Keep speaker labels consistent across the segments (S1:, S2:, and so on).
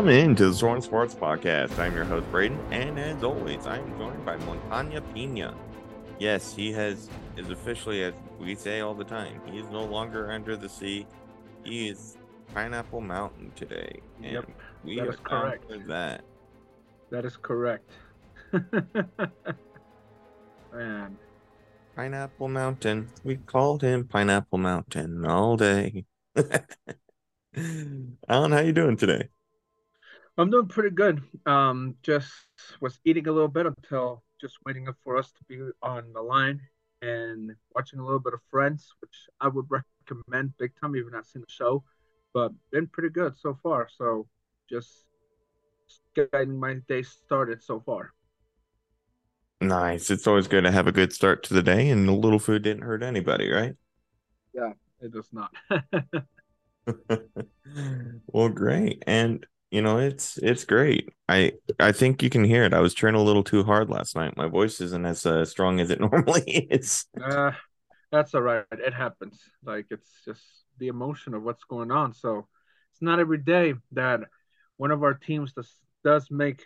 S1: Welcome into the Soren Sports Podcast. I'm your host, Braden, and as always, I'm joined by Montaña Pina. Yes, he has is officially, as we say all the time, he is no longer under the sea. He is Pineapple Mountain today.
S2: And yep,
S1: we
S2: that is correct.
S1: That.
S2: That is correct. Man.
S1: Pineapple Mountain. We called him Pineapple Mountain all day. Alan, how you doing today?
S2: I'm doing pretty good. Um, just was eating a little bit until just waiting for us to be on the line and watching a little bit of Friends, which I would recommend big time. Even not seen the show, but been pretty good so far. So just getting my day started so far.
S1: Nice. It's always good to have a good start to the day, and a little food didn't hurt anybody, right?
S2: Yeah, it does not.
S1: well, great. And you know, it's it's great. I I think you can hear it. I was trying a little too hard last night. My voice isn't as uh, strong as it normally is.
S2: Uh, that's all right. It happens. Like it's just the emotion of what's going on. So it's not every day that one of our teams does does make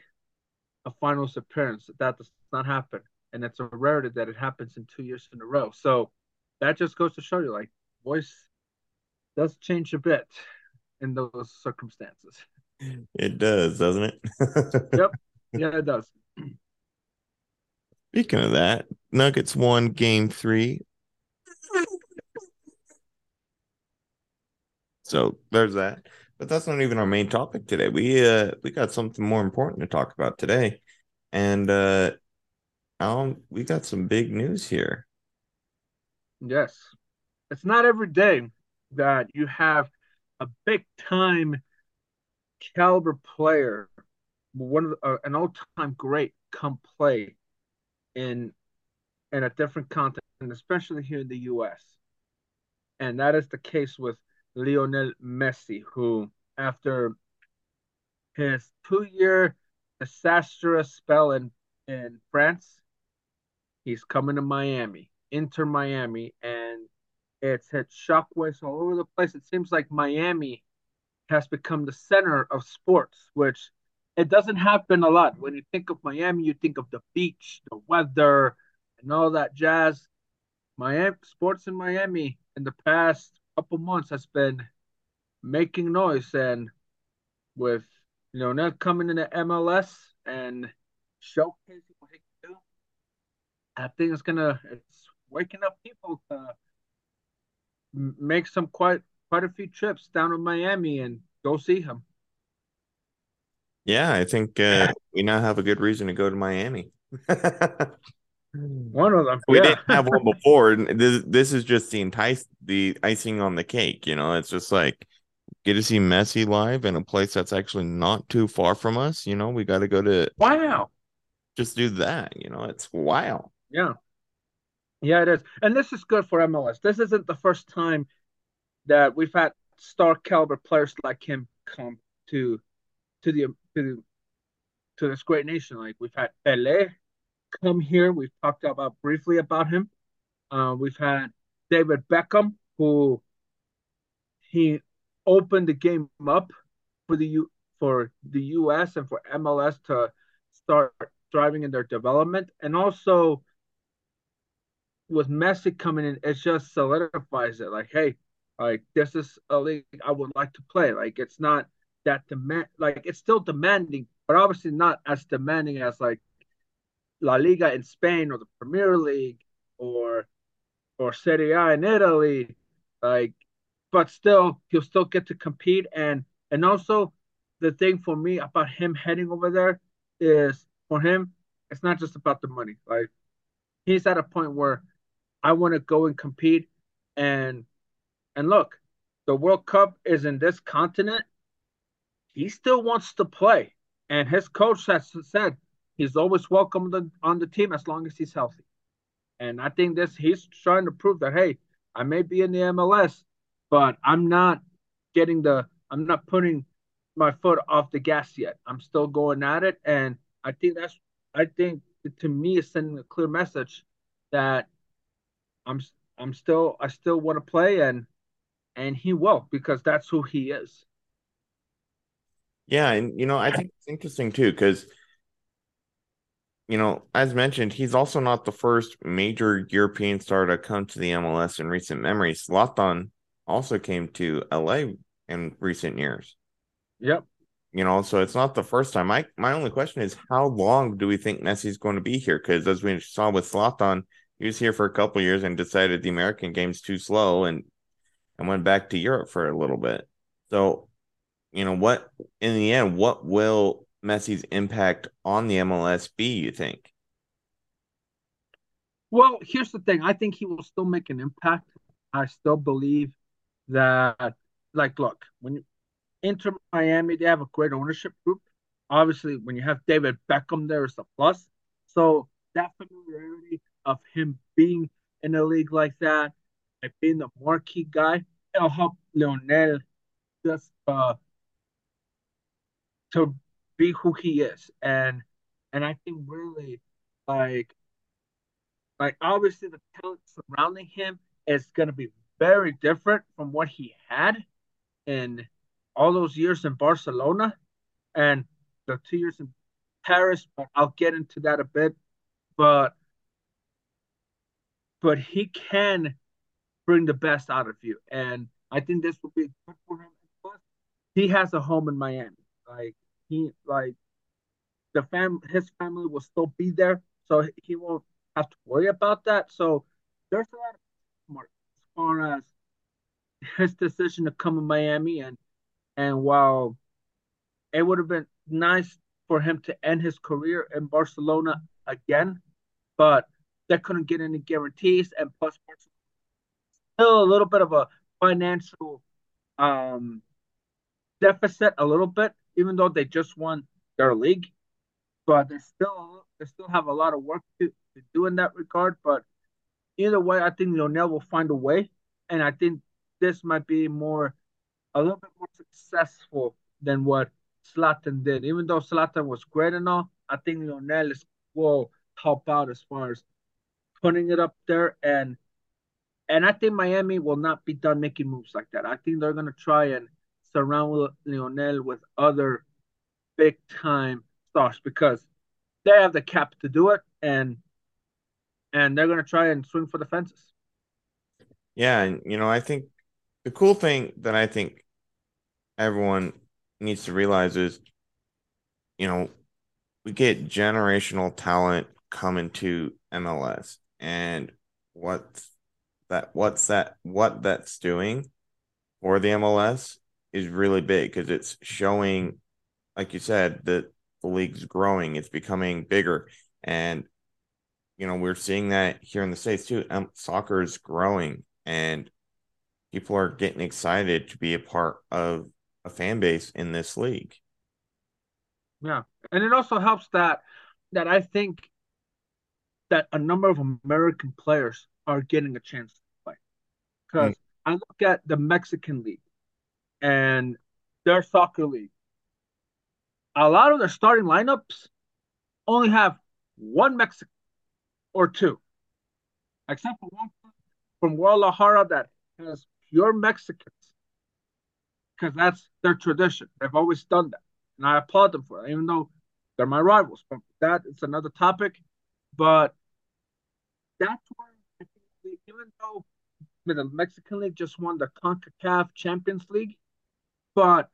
S2: a finals appearance. That does not happen, and it's a rarity that it happens in two years in a row. So that just goes to show you, like voice does change a bit in those circumstances.
S1: It does, doesn't it?
S2: yep. Yeah, it does.
S1: Speaking of that, Nuggets won game three. So there's that. But that's not even our main topic today. We uh we got something more important to talk about today. And uh um we got some big news here.
S2: Yes. It's not every day that you have a big time caliber player, one of uh, an all time great, come play in in a different continent, especially here in the U.S. And that is the case with Lionel Messi, who after his two-year disastrous spell in in France, he's coming to Miami, Inter Miami, and it's hit shockwaves all over the place. It seems like Miami has become the center of sports, which it doesn't happen a lot. When you think of Miami, you think of the beach, the weather, and all that jazz. Miami sports in Miami in the past couple months has been making noise, and with you know not coming into MLS and showcasing what he can do, I think it's gonna it's waking up people to make some quite quite a few trips down to Miami and go see him.
S1: Yeah, I think uh, we now have a good reason to go to Miami.
S2: one of them.
S1: We
S2: yeah.
S1: didn't have one before. This this is just the entice the icing on the cake. You know, it's just like get to see Messi live in a place that's actually not too far from us. You know, we got to go to
S2: wow.
S1: Just do that. You know, it's wow.
S2: Yeah. Yeah, it is. And this is good for MLS. This isn't the first time that we've had star caliber players like him come to to the to to this great nation. Like we've had Pele come here. We've talked about briefly about him. Uh, we've had David Beckham, who he opened the game up for the U for the U.S. and for MLS to start thriving in their development, and also with Messi coming in, it just solidifies it. Like, hey, like this is a league I would like to play. Like, it's not that demand. Like, it's still demanding, but obviously not as demanding as like La Liga in Spain or the Premier League or or Serie A in Italy. Like, but still, he'll still get to compete. And and also, the thing for me about him heading over there is for him, it's not just about the money. Like, he's at a point where I want to go and compete and and look, the World Cup is in this continent. He still wants to play, and his coach has said he's always welcome on the team as long as he's healthy. And I think this he's trying to prove that hey, I may be in the MLS, but I'm not getting the I'm not putting my foot off the gas yet. I'm still going at it, and I think that's I think to me is sending a clear message that I'm I'm still I still want to play and and he will because that's who he is.
S1: Yeah, and you know, I think it's interesting too because you know, as mentioned, he's also not the first major European star to come to the MLS in recent memory. Zlatan also came to LA in recent years.
S2: Yep.
S1: You know, so it's not the first time. My my only question is how long do we think Messi's going to be here? Because as we saw with Zlatan, he was here for a couple years and decided the American game's too slow and and went back to Europe for a little bit. So, you know, what in the end, what will Messi's impact on the MLS be, you think?
S2: Well, here's the thing. I think he will still make an impact. I still believe that, like, look, when you Inter Miami, they have a great ownership group. Obviously, when you have David Beckham there is a plus. So that familiarity of him being in a league like that, and being the marquee guy, it'll help Lionel just uh, to be who he is. And and I think really like like obviously the talent surrounding him is gonna be very different from what he had in all those years in Barcelona and the two years in Paris, but I'll get into that a bit. But but he can bring the best out of you. And I think this will be good for him. Plus, he has a home in Miami. Like he like the fam his family will still be there, so he won't have to worry about that. So there's a lot of as far as his decision to come to Miami and and while it would have been nice for him to end his career in Barcelona again, but they couldn't get any guarantees and plus still a little bit of a financial um deficit a little bit, even though they just won their league. But they still they still have a lot of work to, to do in that regard. But either way, I think Lionel will find a way, and I think this might be more a little bit more successful than what Zlatan did. Even though Zlatan was great and all, I think Lionel will help out as far as putting it up there and and I think Miami will not be done making moves like that. I think they're gonna try and surround Lionel with other big time stars because they have the cap to do it and and they're gonna try and swing for the fences.
S1: Yeah, and you know, I think the cool thing that I think everyone needs to realize is, you know, we get generational talent coming to MLS and what's that what's that what that's doing for the MLS is really big because it's showing, like you said, that the league's growing, it's becoming bigger. And you know, we're seeing that here in the States too. Um, soccer is growing and people are getting excited to be a part of a fan base in this league.
S2: Yeah. And it also helps that that I think that a number of American players are getting a chance. Because mm. I look at the Mexican league and their soccer league. A lot of their starting lineups only have one Mexican or two, except for one from Guadalajara that has pure Mexicans because that's their tradition. They've always done that, and I applaud them for it, even though they're my rivals. But that is another topic. But that's where even though the Mexican League just won the CONCACAF Champions League, but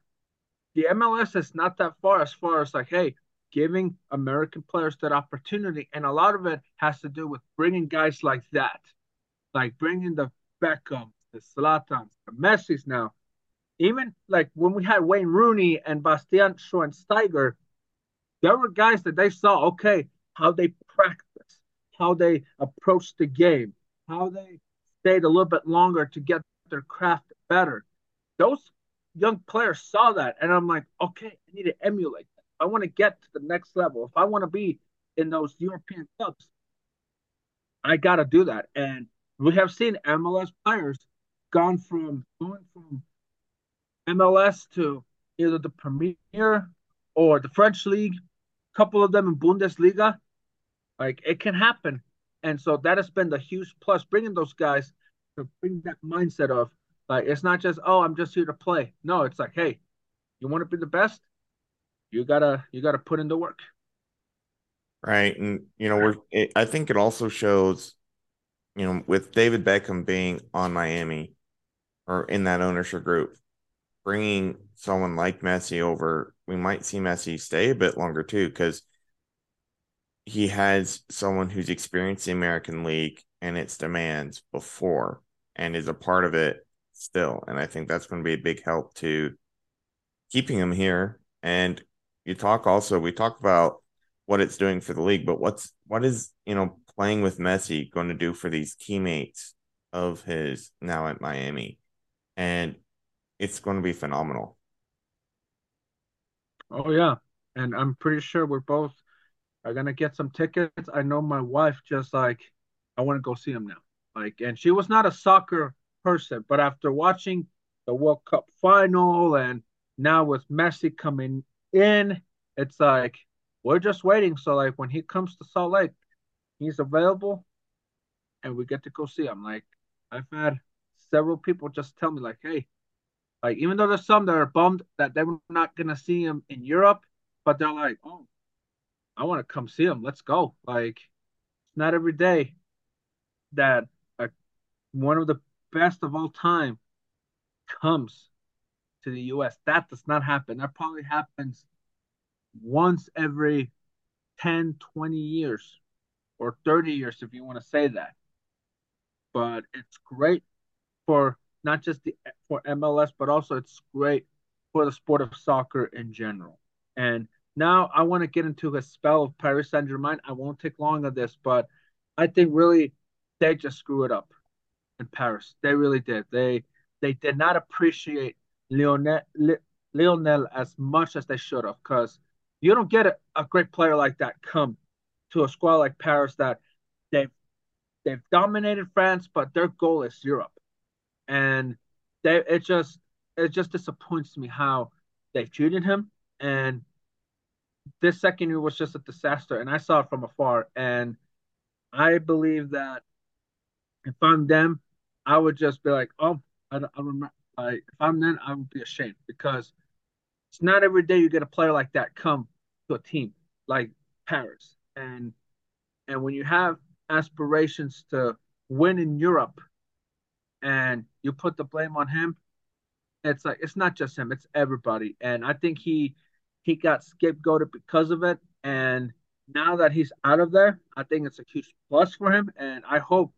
S2: the MLS is not that far as far as like, hey, giving American players that opportunity, and a lot of it has to do with bringing guys like that, like bringing the Beckham, the Zlatans, the Messis now. Even like when we had Wayne Rooney and Bastian Schweinsteiger, there were guys that they saw, okay, how they practice, how they approach the game, how they stayed a little bit longer to get their craft better. Those young players saw that, and I'm like, okay, I need to emulate that. I want to get to the next level. If I want to be in those European clubs, I got to do that. And we have seen MLS players gone from going from MLS to either the Premier or the French league. A couple of them in Bundesliga. Like it can happen, and so that has been the huge plus bringing those guys to bring that mindset of like it's not just oh I'm just here to play. No, it's like hey, you want to be the best, you gotta you gotta put in the work.
S1: Right, and you know we're. It, I think it also shows, you know, with David Beckham being on Miami, or in that ownership group, bringing someone like Messi over, we might see Messi stay a bit longer too, because he has someone who's experienced the American League and its demands before and is a part of it still. And I think that's going to be a big help to keeping him here. And you talk also, we talk about what it's doing for the league, but what's what is, you know, playing with Messi going to do for these teammates of his now at Miami? And it's going to be phenomenal.
S2: Oh yeah. And I'm pretty sure we're both are gonna get some tickets. I know my wife just like I want to go see him now. Like, and she was not a soccer person, but after watching the World Cup final and now with Messi coming in, it's like we're just waiting. So like when he comes to Salt Lake, he's available, and we get to go see him. Like I've had several people just tell me like, hey, like even though there's some that are bummed that they're not gonna see him in Europe, but they're like, oh, I want to come see him. Let's go. Like it's not every day that a, one of the best of all time comes to the US. That does not happen. That probably happens once every 10, 20 years or 30 years, if you want to say that. But it's great for not just the for MLS, but also it's great for the sport of soccer in general. And now I want to get into a spell of Paris Saint Germain. I won't take long on this, but I think really they just screw it up in Paris. They really did. They they did not appreciate Lionel Lionel as much as they should have, because you don't get a, a great player like that come to a squad like Paris that they've they've dominated France, but their goal is Europe, and they it just it just disappoints me how they treated him. And this second year was just a disaster, and I saw it from afar. And I believe that if I'm them, I would just be like, oh, I, I remember. I, if I'm them, I would be ashamed because it's not every day you get a player like that come to a team like Paris, and and when you have aspirations to win in Europe, and you put the blame on him, it's like it's not just him; it's everybody. And I think he he got scapegoated because of it, and now that he's out of there, I think it's a huge plus for him, and I hope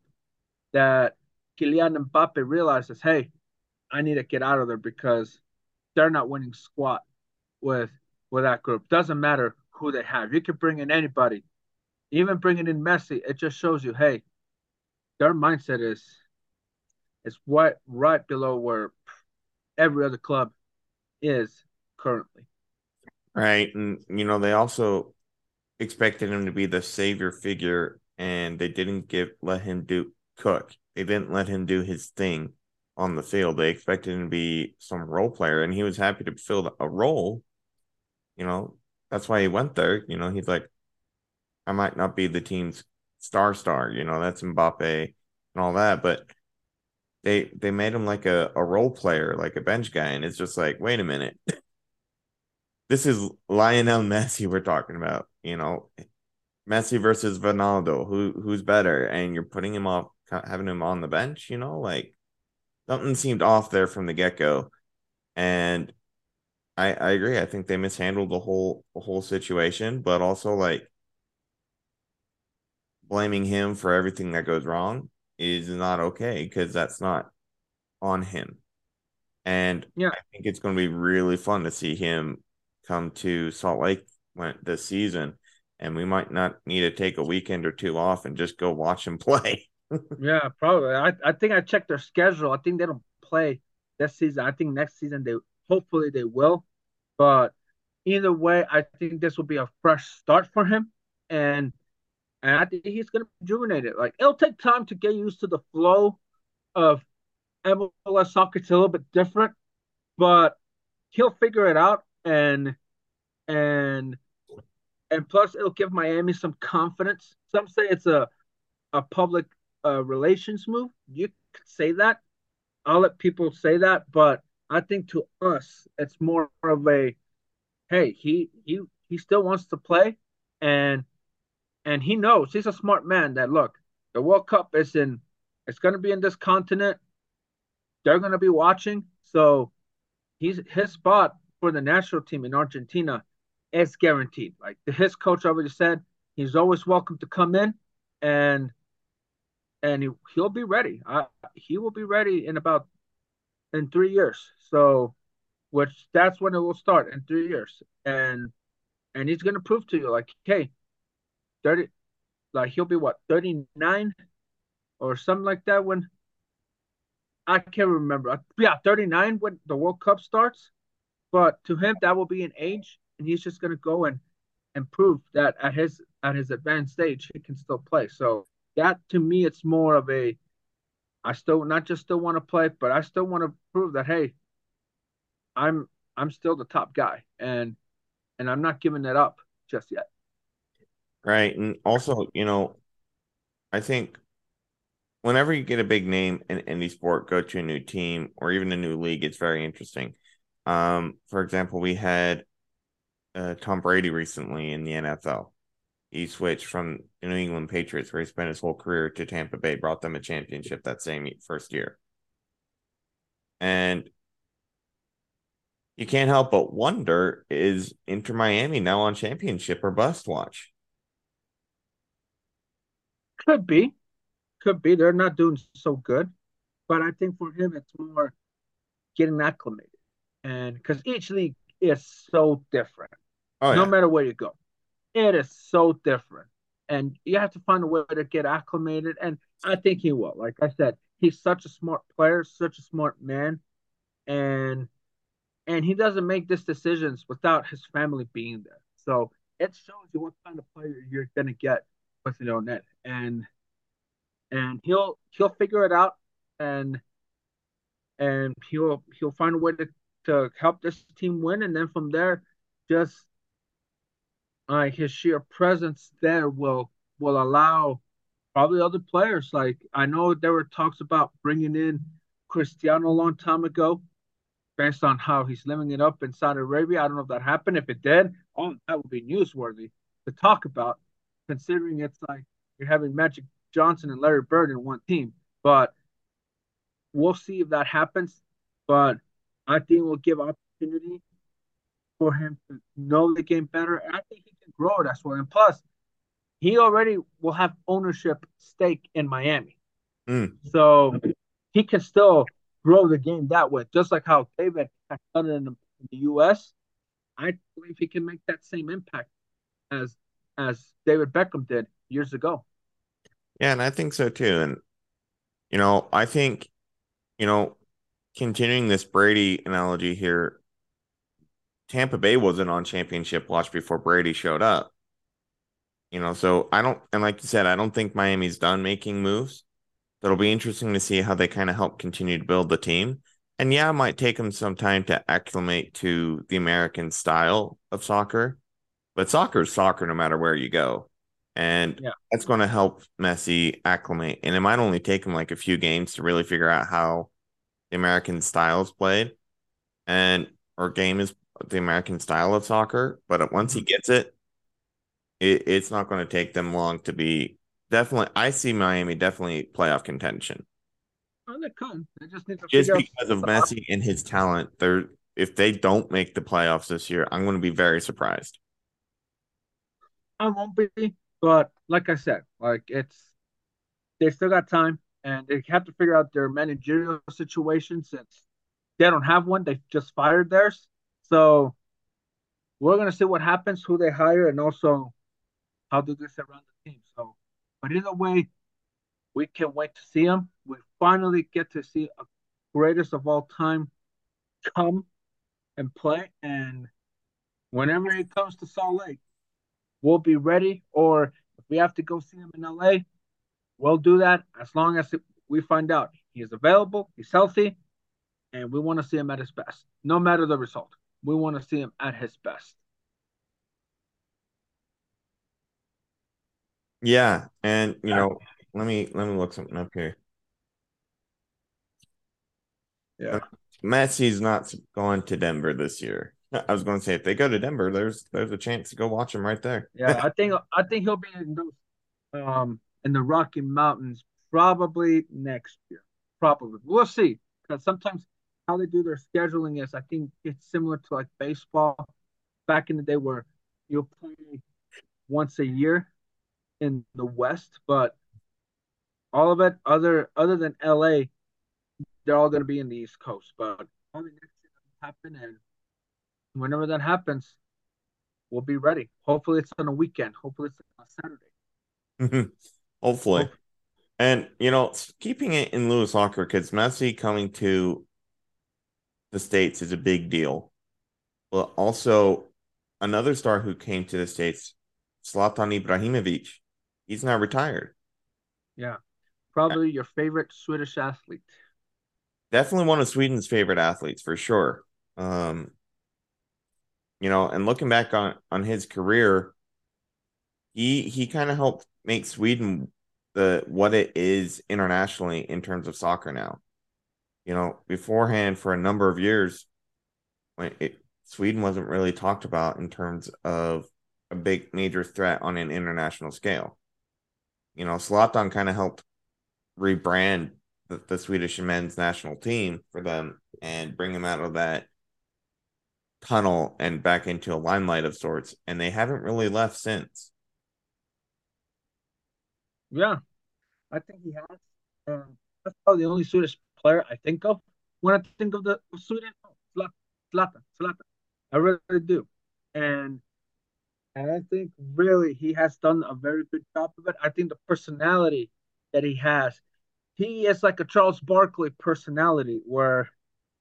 S2: that Kylian Mbappe realizes, hey, I need to get out of there because they're not winning squat with with that group. Doesn't matter who they have. You can bring in anybody, even bringing in Messi. It just shows you, hey, their mindset is is what right below where every other club is currently.
S1: Right, and you know they also expected him to be the savior figure, and they didn't give let him do cook. They didn't let him do his thing on the field. They expected him to be some role player, and he was happy to fill a role. You know, that's why he went there. You know, he's like, I might not be the team's star star. You know, that's Mbappe and all that, but they they made him like a, a role player, like a bench guy, and it's just like, wait a minute. this is Lionel Messi we're talking about, you know. Messi versus Ronaldo, who who's better? And you're putting him off having him on the bench, you know, like something seemed off there from the get go. And I I agree. I think they mishandled the whole the whole situation, but also like blaming him for everything that goes wrong is not okay because that's not on him. And
S2: yeah,
S1: I think it's going to be really fun to see him come to Salt Lake went this season, and we might not need to take a weekend or two off and just go watch him play
S2: yeah, probably. I, I think I checked their schedule. I think they don't play this season. I think next season they hopefully they will. But either way, I think this will be a fresh start for him. And and I think he's gonna rejuvenate it. Like it'll take time to get used to the flow of MLS soccer. It's a little bit different, but he'll figure it out and and and plus it'll give Miami some confidence. Some say it's a a public uh, relations move. You could say that. I'll let people say that, but I think to us, it's more of a, hey, he he he still wants to play, and and he knows he's a smart man. That look, the World Cup is in, it's going to be in this continent. They're going to be watching, so he's his spot for the national team in Argentina is guaranteed. Like his coach already said, he's always welcome to come in, and and he, he'll be ready. Uh, he will be ready in about in three years. So, which that's when it will start in three years, and and he's gonna prove to you like, hey, thirty, like he'll be what thirty nine, or something like that when. I can't remember. Yeah, 39 when the World Cup starts. But to him, that will be an age, and he's just gonna go and and prove that at his at his advanced stage he can still play. So that to me, it's more of a I still not just still want to play, but I still want to prove that hey, I'm I'm still the top guy, and and I'm not giving that up just yet.
S1: Right, and also you know, I think whenever you get a big name in any sport, go to a new team or even a new league, it's very interesting. Um, for example, we had uh, Tom Brady recently in the NFL he switched from New England Patriots, where he spent his whole career, to Tampa Bay, brought them a championship that same first year. And you can't help but wonder is Inter Miami now on championship or bust watch?
S2: Could be. Could be. They're not doing so good. But I think for him, it's more getting acclimated. And because each league is so different, oh, no yeah. matter where you go. It is so different. And you have to find a way to get acclimated. And I think he will. Like I said, he's such a smart player, such a smart man. And and he doesn't make these decisions without his family being there. So it shows you what kind of player you're gonna get with Lionel. And and he'll he'll figure it out and and he'll he'll find a way to, to help this team win and then from there just uh, his sheer presence there will will allow probably other players. Like I know there were talks about bringing in Cristiano a long time ago, based on how he's living it up in Saudi Arabia. I don't know if that happened. If it did, oh, that would be newsworthy to talk about, considering it's like you're having Magic Johnson and Larry Bird in one team. But we'll see if that happens. But I think we'll give opportunity for him to know the game better. And I think he can grow as well. And plus, he already will have ownership stake in Miami. Mm. So he can still grow the game that way, just like how David has done it in the, in the US. I believe he can make that same impact as as David Beckham did years ago.
S1: Yeah, and I think so too. And you know, I think, you know, continuing this Brady analogy here, Tampa Bay wasn't on championship watch before Brady showed up. You know, so I don't, and like you said, I don't think Miami's done making moves. It'll be interesting to see how they kind of help continue to build the team. And yeah, it might take them some time to acclimate to the American style of soccer, but soccer is soccer no matter where you go. And yeah. that's going to help Messi acclimate. And it might only take him like a few games to really figure out how the American style is played and or game is the American style of soccer, but once he mm-hmm. gets it, it it's not going to take them long to be definitely. I see Miami definitely playoff contention.
S2: Oh, they come. They just need to
S1: just because of Messi and his talent. They're if they don't make the playoffs this year, I'm going to be very surprised.
S2: I won't be, but like I said, like it's they still got time, and they have to figure out their managerial situation since they don't have one. They just fired theirs. So we're gonna see what happens, who they hire, and also how do they surround the team. So, but either way, we can't wait to see him. We finally get to see a greatest of all time come and play. And whenever he comes to Salt Lake, we'll be ready. Or if we have to go see him in LA, we'll do that as long as we find out he is available, he's healthy, and we want to see him at his best, no matter the result we want to see him at his best.
S1: Yeah, and you know, let me let me look something up here.
S2: Yeah,
S1: Messi's not going to Denver this year. I was going to say if they go to Denver, there's there's a chance to go watch him right there.
S2: Yeah, I think I think he'll be in those um in the Rocky Mountains probably next year. Probably we'll see because sometimes how they do their scheduling is I think it's similar to like baseball back in the day where you'll play once a year in the West, but all of it other other than LA, they're all going to be in the East Coast. But probably next year happen, and whenever that happens, we'll be ready. Hopefully, it's on a weekend. Hopefully, it's on a
S1: Saturday. Mm-hmm. Hopefully. And you know, keeping it in Lewis soccer because Messi coming to the states is a big deal. But also, another star who came to the states, Zlatan Ibrahimovic, he's now retired.
S2: Yeah, probably your favorite Swedish athlete.
S1: Definitely one of Sweden's favorite athletes for sure. Um, you know, and looking back on on his career, he he kind of helped make Sweden the what it is internationally in terms of soccer now. You know, beforehand for a number of years, when it Sweden wasn't really talked about in terms of a big major threat on an international scale. You know, Zlatan kind of helped rebrand the, the Swedish men's national team for them and bring them out of that tunnel and back into a limelight of sorts, and they haven't really left since.
S2: Yeah, I think he has. Um, that's probably the only Swedish player I think of when I think of the Sweden. Oh, Zlatan. I really do, and and I think really he has done a very good job of it. I think the personality that he has, he is like a Charles Barkley personality where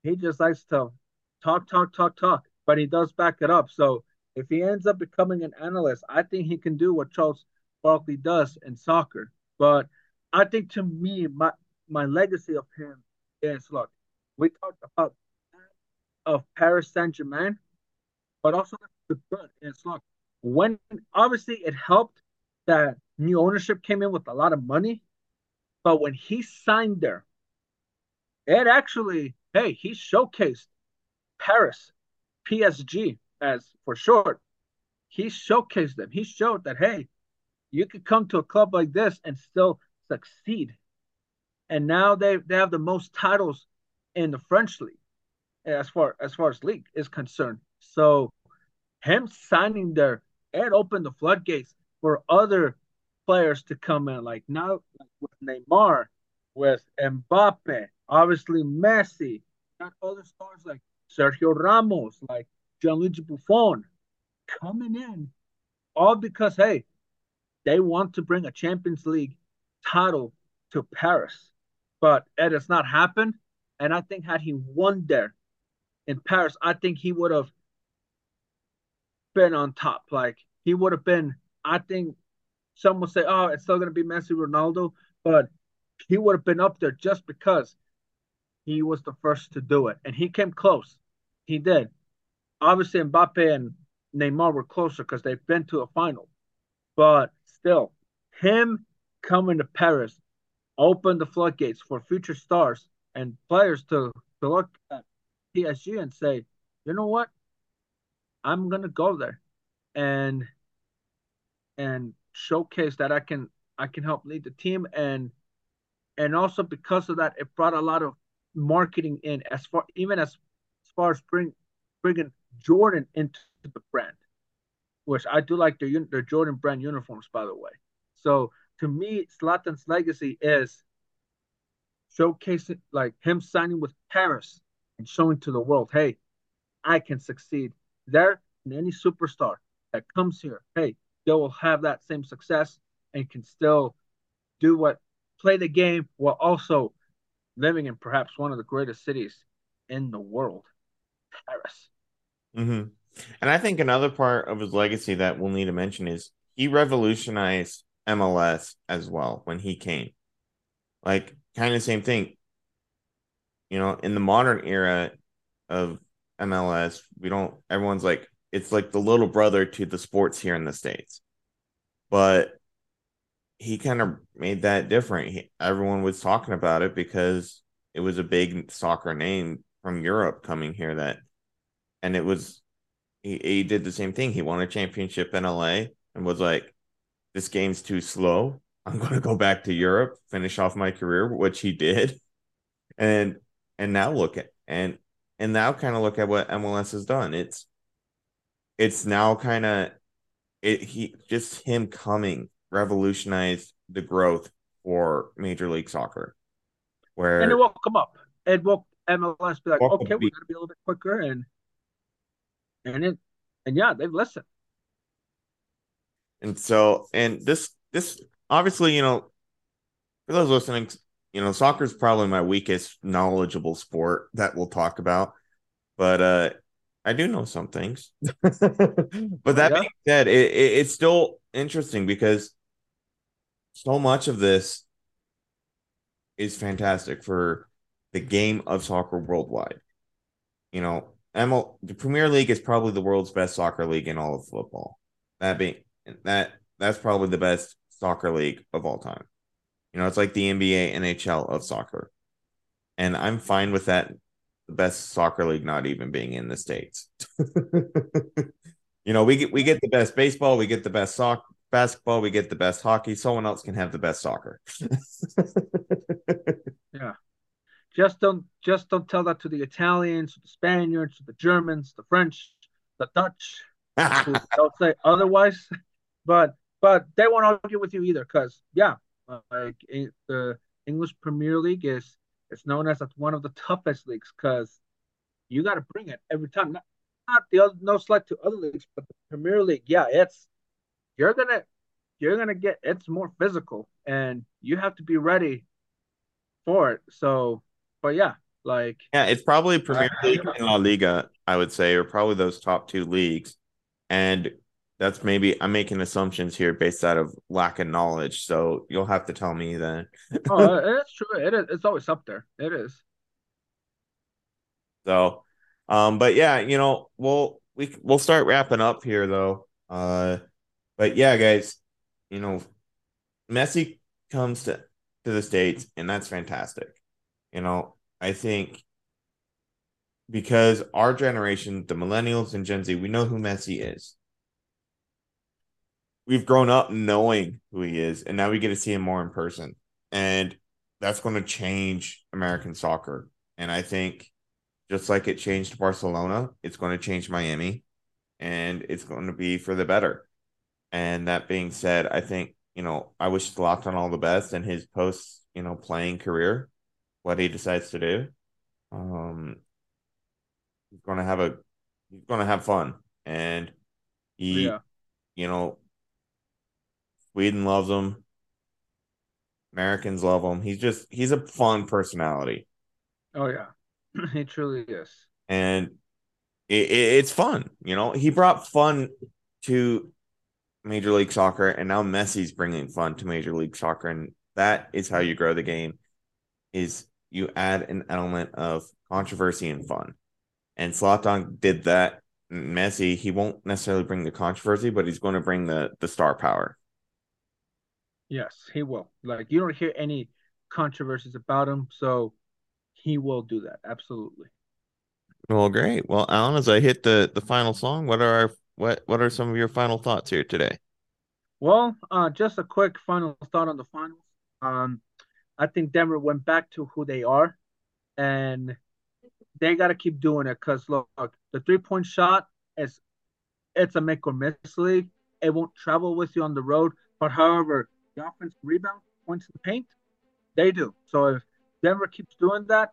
S2: he just likes to talk, talk, talk, talk but he does back it up. So if he ends up becoming an analyst, I think he can do what Charles Barkley does in soccer. But I think to me, my my legacy of him is look, we talked about of Paris Saint Germain, but also the good look when obviously it helped that new ownership came in with a lot of money, but when he signed there, it actually hey he showcased Paris PSG as for short, he showcased them. He showed that hey, you could come to a club like this and still succeed. And now they they have the most titles in the French league as far as far as league is concerned. So him signing there it opened the floodgates for other players to come in. Like now with Neymar, with Mbappe, obviously Messi, got other stars like Sergio Ramos, like Gianluigi Buffon coming in, all because, hey, they want to bring a Champions League title to Paris. But it has not happened. And I think had he won there in Paris, I think he would have been on top. Like he would have been, I think some would say, oh, it's still going to be Messi Ronaldo, but he would have been up there just because he was the first to do it. And he came close. He did. Obviously, Mbappe and Neymar were closer because they've been to a final. But still, him coming to Paris opened the floodgates for future stars and players to, to look at PSG and say, you know what? I'm gonna go there and and showcase that I can I can help lead the team. And and also because of that it brought a lot of marketing in as far even as as far as bring, bringing Jordan into the brand, which I do like their their Jordan brand uniforms, by the way. So to me, Zlatan's legacy is showcasing like him signing with Paris and showing to the world, hey, I can succeed there. And any superstar that comes here, hey, they will have that same success and can still do what play the game while also living in perhaps one of the greatest cities in the world. Paris.
S1: Mm-hmm. And I think another part of his legacy that we'll need to mention is he revolutionized MLS as well when he came. Like, kind of same thing. You know, in the modern era of MLS, we don't, everyone's like, it's like the little brother to the sports here in the States. But he kind of made that different. He, everyone was talking about it because it was a big soccer name from Europe coming here that and it was he, he did the same thing. He won a championship in LA and was like, "This game's too slow. I'm going to go back to Europe, finish off my career," which he did. And and now look at and and now kind of look at what MLS has done. It's it's now kind of it he just him coming revolutionized the growth for Major League Soccer. Where
S2: and it will come up. It will MLS be like, okay, we got to be a little bit quicker, and and it and yeah, they've listened.
S1: And so, and this this obviously, you know, for those listening, you know, soccer is probably my weakest knowledgeable sport that we'll talk about, but uh I do know some things. but that yeah. being said, it, it, it's still interesting because so much of this is fantastic for the game of soccer worldwide. You know, ML, the Premier League is probably the world's best soccer league in all of football. That being that that's probably the best soccer league of all time. You know, it's like the NBA, NHL of soccer. And I'm fine with that the best soccer league not even being in the states. you know, we get we get the best baseball, we get the best soccer basketball, we get the best hockey. Someone else can have the best soccer.
S2: Just don't just don't tell that to the Italians, the Spaniards, the Germans, the French, the Dutch. don't say otherwise. But but they won't argue with you either, because yeah, like eh, the English Premier League is it's known as one of the toughest leagues because you got to bring it every time. Not, not the other, no slight to other leagues, but the Premier League, yeah, it's you're gonna you're gonna get it's more physical, and you have to be ready for it. So but yeah, like
S1: yeah, it's probably Premier League and La Liga, I would say, or probably those top two leagues. And that's maybe I'm making assumptions here based out of lack of knowledge. So you'll have to tell me then.
S2: oh, it's true. It is. It's always up there. It is.
S1: So, um, but yeah, you know, we'll we we'll start wrapping up here though. Uh, but yeah, guys, you know, Messi comes to to the states, and that's fantastic. You know, I think because our generation, the millennials and Gen Z, we know who Messi is. We've grown up knowing who he is, and now we get to see him more in person. And that's going to change American soccer. And I think just like it changed Barcelona, it's going to change Miami and it's going to be for the better. And that being said, I think, you know, I wish Zlatan all the best in his post, you know, playing career what he decides to do. Um, he's gonna have a he's gonna have fun, and he, yeah. you know, Sweden loves him. Americans love him. He's just he's a fun personality.
S2: Oh yeah, he truly is.
S1: And it, it, it's fun, you know. He brought fun to Major League Soccer, and now Messi's bringing fun to Major League Soccer, and that is how you grow the game. Is you add an element of controversy and fun. And Zlatan did that. Messi, he won't necessarily bring the controversy, but he's going to bring the the star power.
S2: Yes, he will. Like you don't hear any controversies about him, so he will do that. Absolutely.
S1: Well, great. Well, Alan, as I hit the the final song, what are our what what are some of your final thoughts here today?
S2: Well, uh, just a quick final thought on the finals. Um, I think Denver went back to who they are, and they got to keep doing it. Cause look, the three point shot is it's a make or miss league. It won't travel with you on the road, but however, the offense rebound points in the paint, they do. So if Denver keeps doing that,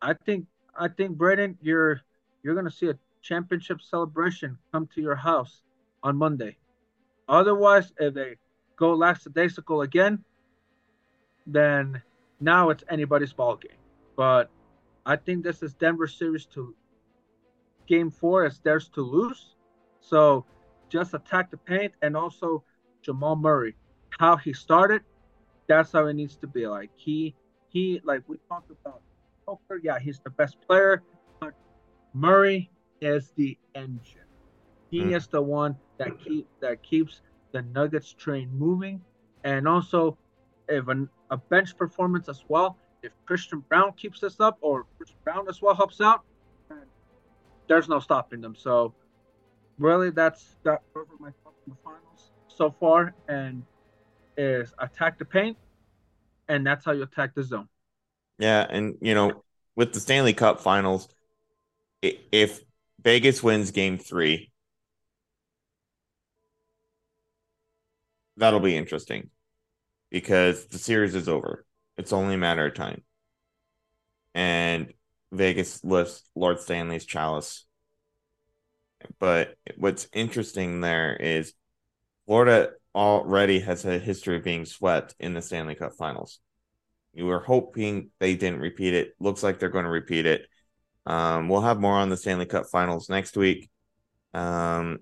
S2: I think I think Braden, you're you're gonna see a championship celebration come to your house on Monday. Otherwise, if they go lackadaisical again, then now it's anybody's ball game. But I think this is Denver series to game four is theirs to lose. So just attack the paint and also Jamal Murray, how he started, that's how it needs to be. Like he he like we talked about Joker, yeah, he's the best player, but Murray is the engine. He mm. is the one that keep that keeps the Nuggets train moving, and also if an a bench performance as well. If Christian Braun keeps this up, or Chris Brown as well helps out, there's no stopping them. So really, that's that over my thoughts in the finals so far, and is attack the paint, and that's how you attack the zone.
S1: Yeah, and you know, with the Stanley Cup Finals, if Vegas wins Game Three, that'll be interesting because the series is over. It's only a matter of time, and Vegas lifts Lord Stanley's chalice. But what's interesting there is Florida already has a history of being swept in the Stanley Cup Finals. You were hoping they didn't repeat it. Looks like they're going to repeat it. Um, we'll have more on the Stanley Cup Finals next week. Um,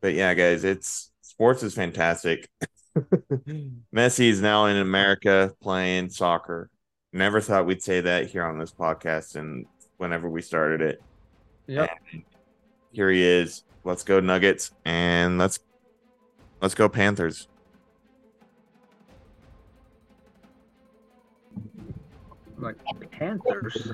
S1: but yeah, guys, it's sports is fantastic. Messi is now in America playing soccer. Never thought we'd say that here on this podcast and whenever we started it.
S2: Yeah.
S1: Here he is. Let's go Nuggets and let's let's go Panthers.
S2: Like Panthers.